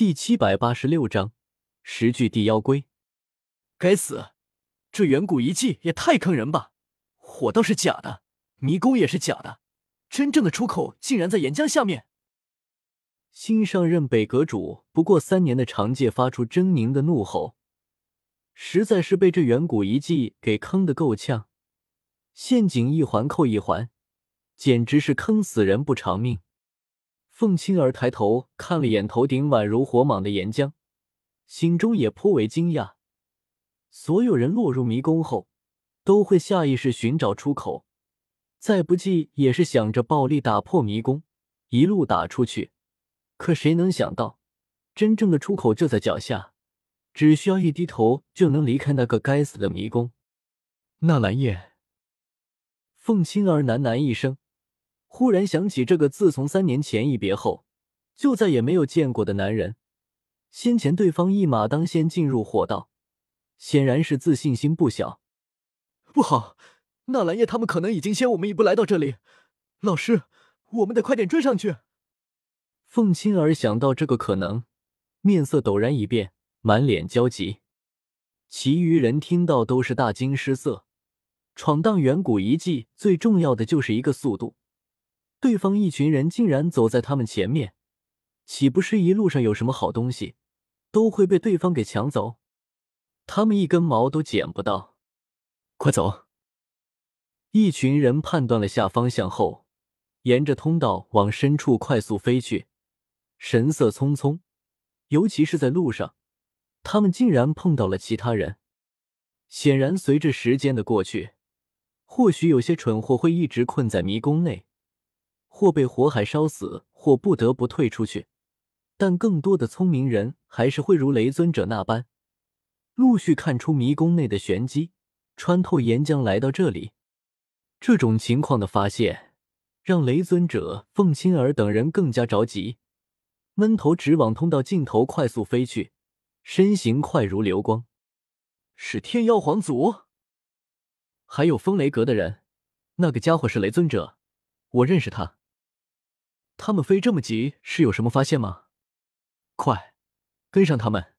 第七百八十六章十具地妖龟。该死，这远古遗迹也太坑人吧！火道是假的，迷宫也是假的，真正的出口竟然在岩浆下面。新上任北阁主不过三年的长介发出狰狞的怒吼，实在是被这远古遗迹给坑得够呛，陷阱一环扣一环，简直是坑死人不偿命。凤青儿抬头看了眼头顶宛如火蟒的岩浆，心中也颇为惊讶。所有人落入迷宫后，都会下意识寻找出口，再不济也是想着暴力打破迷宫，一路打出去。可谁能想到，真正的出口就在脚下，只需要一低头就能离开那个该死的迷宫。纳兰叶，凤青儿喃喃一声。忽然想起这个自从三年前一别后就再也没有见过的男人，先前对方一马当先进入火道，显然是自信心不小。不好，纳兰叶他们可能已经先我们一步来到这里，老师，我们得快点追上去。凤青儿想到这个可能，面色陡然一变，满脸焦急。其余人听到都是大惊失色。闯荡远古遗迹最重要的就是一个速度。对方一群人竟然走在他们前面，岂不是一路上有什么好东西都会被对方给抢走？他们一根毛都捡不到！快走！一群人判断了下方向后，沿着通道往深处快速飞去，神色匆匆。尤其是在路上，他们竟然碰到了其他人。显然，随着时间的过去，或许有些蠢货会一直困在迷宫内。或被火海烧死，或不得不退出去，但更多的聪明人还是会如雷尊者那般，陆续看出迷宫内的玄机，穿透岩浆来到这里。这种情况的发现，让雷尊者、凤青儿等人更加着急，闷头直往通道尽头快速飞去，身形快如流光。是天妖皇族，还有风雷阁的人，那个家伙是雷尊者，我认识他。他们飞这么急，是有什么发现吗？快，跟上他们！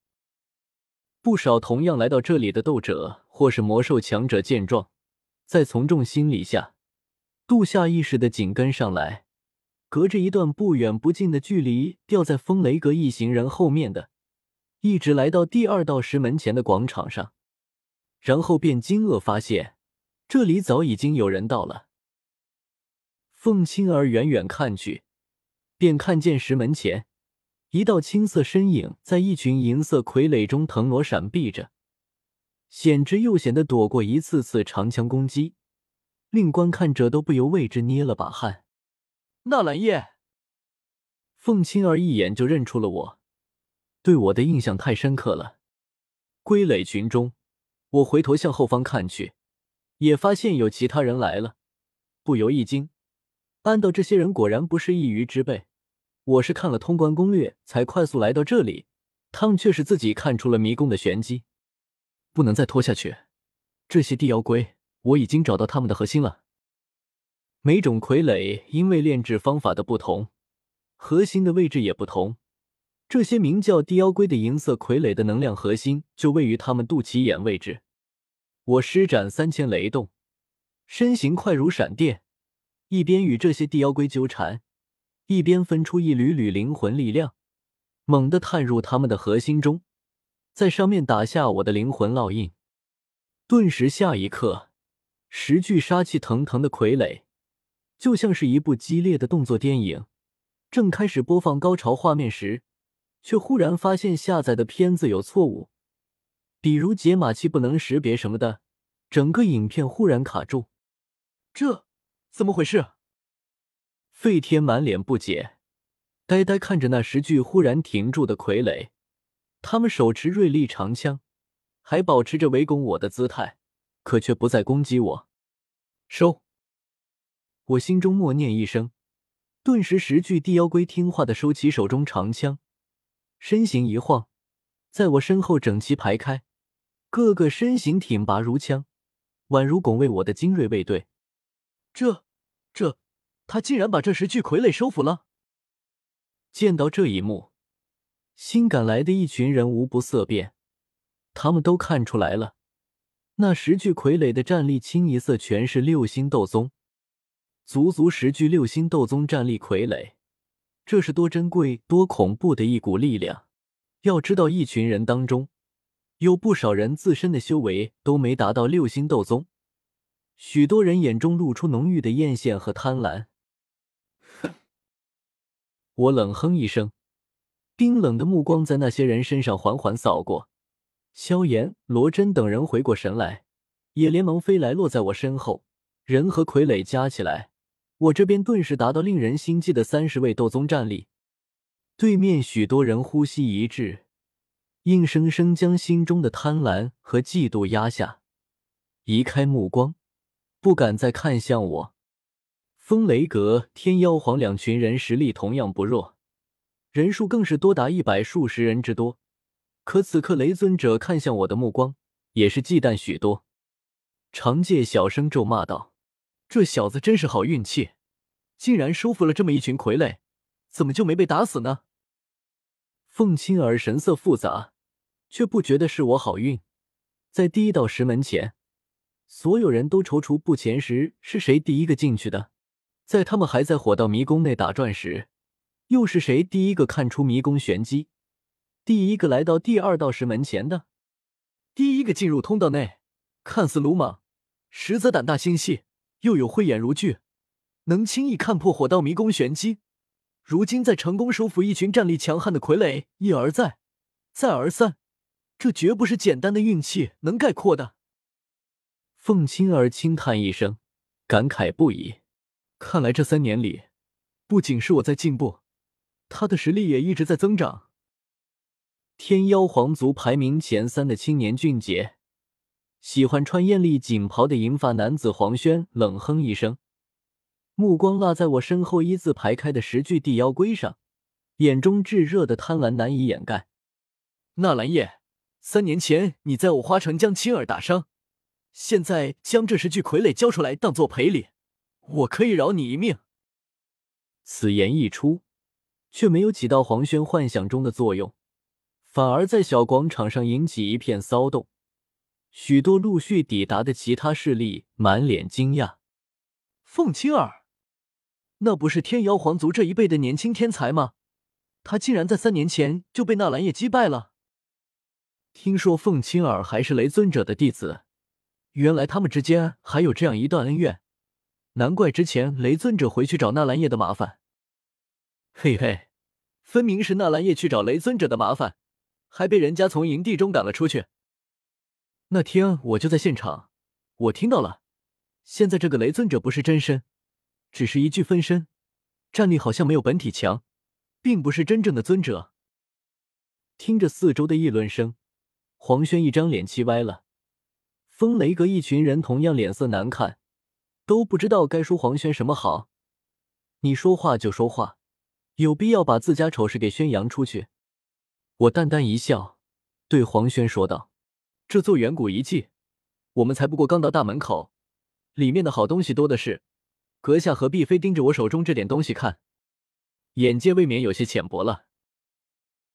不少同样来到这里的斗者或是魔兽强者见状，在从众心理下，度下意识的紧跟上来，隔着一段不远不近的距离，掉在风雷阁一行人后面的，一直来到第二道石门前的广场上，然后便惊愕发现，这里早已经有人到了。凤青儿远远看去。便看见石门前一道青色身影在一群银色傀儡中腾挪闪避着，险之又险的躲过一次次长枪攻击，令观看者都不由为之捏了把汗。纳兰叶，凤青儿一眼就认出了我，对我的印象太深刻了。傀儡群中，我回头向后方看去，也发现有其他人来了，不由一惊。暗道这些人果然不是一隅之辈。我是看了通关攻略才快速来到这里，他们却是自己看出了迷宫的玄机，不能再拖下去。这些地妖龟，我已经找到他们的核心了。每种傀儡因为炼制方法的不同，核心的位置也不同。这些名叫地妖龟的银色傀儡的能量核心就位于他们肚脐眼位置。我施展三千雷动，身形快如闪电，一边与这些地妖龟纠缠。一边分出一缕缕灵魂力量，猛地探入他们的核心中，在上面打下我的灵魂烙印。顿时，下一刻，十具杀气腾腾的傀儡，就像是一部激烈的动作电影，正开始播放高潮画面时，却忽然发现下载的片子有错误，比如解码器不能识别什么的，整个影片忽然卡住。这怎么回事？费天满脸不解，呆呆看着那十具忽然停住的傀儡。他们手持锐利长枪，还保持着围攻我的姿态，可却不再攻击我。收！我心中默念一声，顿时十具地妖龟听话的收起手中长枪，身形一晃，在我身后整齐排开，个个身形挺拔如枪，宛如拱卫我的精锐卫队。这，这。他竟然把这十具傀儡收服了！见到这一幕，新赶来的一群人无不色变，他们都看出来了，那十具傀儡的战力清一色全是六星斗宗，足足十具六星斗宗战力傀儡，这是多珍贵、多恐怖的一股力量！要知道，一群人当中有不少人自身的修为都没达到六星斗宗，许多人眼中露出浓郁的艳羡和贪婪。我冷哼一声。冰冷的目光在那些人身上缓缓扫过，萧炎、罗真等人回过神来，也连忙飞来，落在我身后。人和傀儡加起来，我这边顿时达到令人心悸的三十位斗宗战力。对面许多人呼吸一滞，硬生生将心中的贪婪和嫉妒压下，移开目光，不敢再看向我。风雷阁、天妖皇两群人实力同样不弱。人数更是多达一百数十人之多，可此刻雷尊者看向我的目光也是忌惮许多。长介小声咒骂道：“这小子真是好运气，竟然收服了这么一群傀儡，怎么就没被打死呢？”凤青儿神色复杂，却不觉得是我好运。在第一道石门前，所有人都踌躇不前时，是谁第一个进去的？在他们还在火道迷宫内打转时。又是谁第一个看出迷宫玄机？第一个来到第二道石门前的，第一个进入通道内，看似鲁莽，实则胆大心细，又有慧眼如炬，能轻易看破火道迷宫玄机。如今再成功收服一群战力强悍的傀儡，一而再，再而三，这绝不是简单的运气能概括的。凤青儿轻叹一声，感慨不已。看来这三年里，不仅是我在进步。他的实力也一直在增长。天妖皇族排名前三的青年俊杰，喜欢穿艳丽锦袍的银发男子黄轩冷哼一声，目光落在我身后一字排开的十具地妖龟上，眼中炙热的贪婪难以掩盖。纳兰叶，三年前你在我花城将青儿打伤，现在将这十具傀儡交出来当做赔礼，我可以饶你一命。此言一出。却没有起到黄轩幻想中的作用，反而在小广场上引起一片骚动。许多陆续抵达的其他势力满脸惊讶：“凤青儿，那不是天瑶皇族这一辈的年轻天才吗？他竟然在三年前就被纳兰叶击败了！听说凤青儿还是雷尊者的弟子，原来他们之间还有这样一段恩怨，难怪之前雷尊者回去找纳兰叶的麻烦。”嘿嘿，分明是纳兰叶去找雷尊者的麻烦，还被人家从营地中赶了出去。那天我就在现场，我听到了。现在这个雷尊者不是真身，只是一具分身，战力好像没有本体强，并不是真正的尊者。听着四周的议论声，黄轩一张脸气歪了。风雷阁一群人同样脸色难看，都不知道该说黄轩什么好。你说话就说话。有必要把自家丑事给宣扬出去？我淡淡一笑，对黄轩说道：“这座远古遗迹，我们才不过刚到大门口，里面的好东西多的是，阁下何必非盯着我手中这点东西看？眼界未免有些浅薄了。”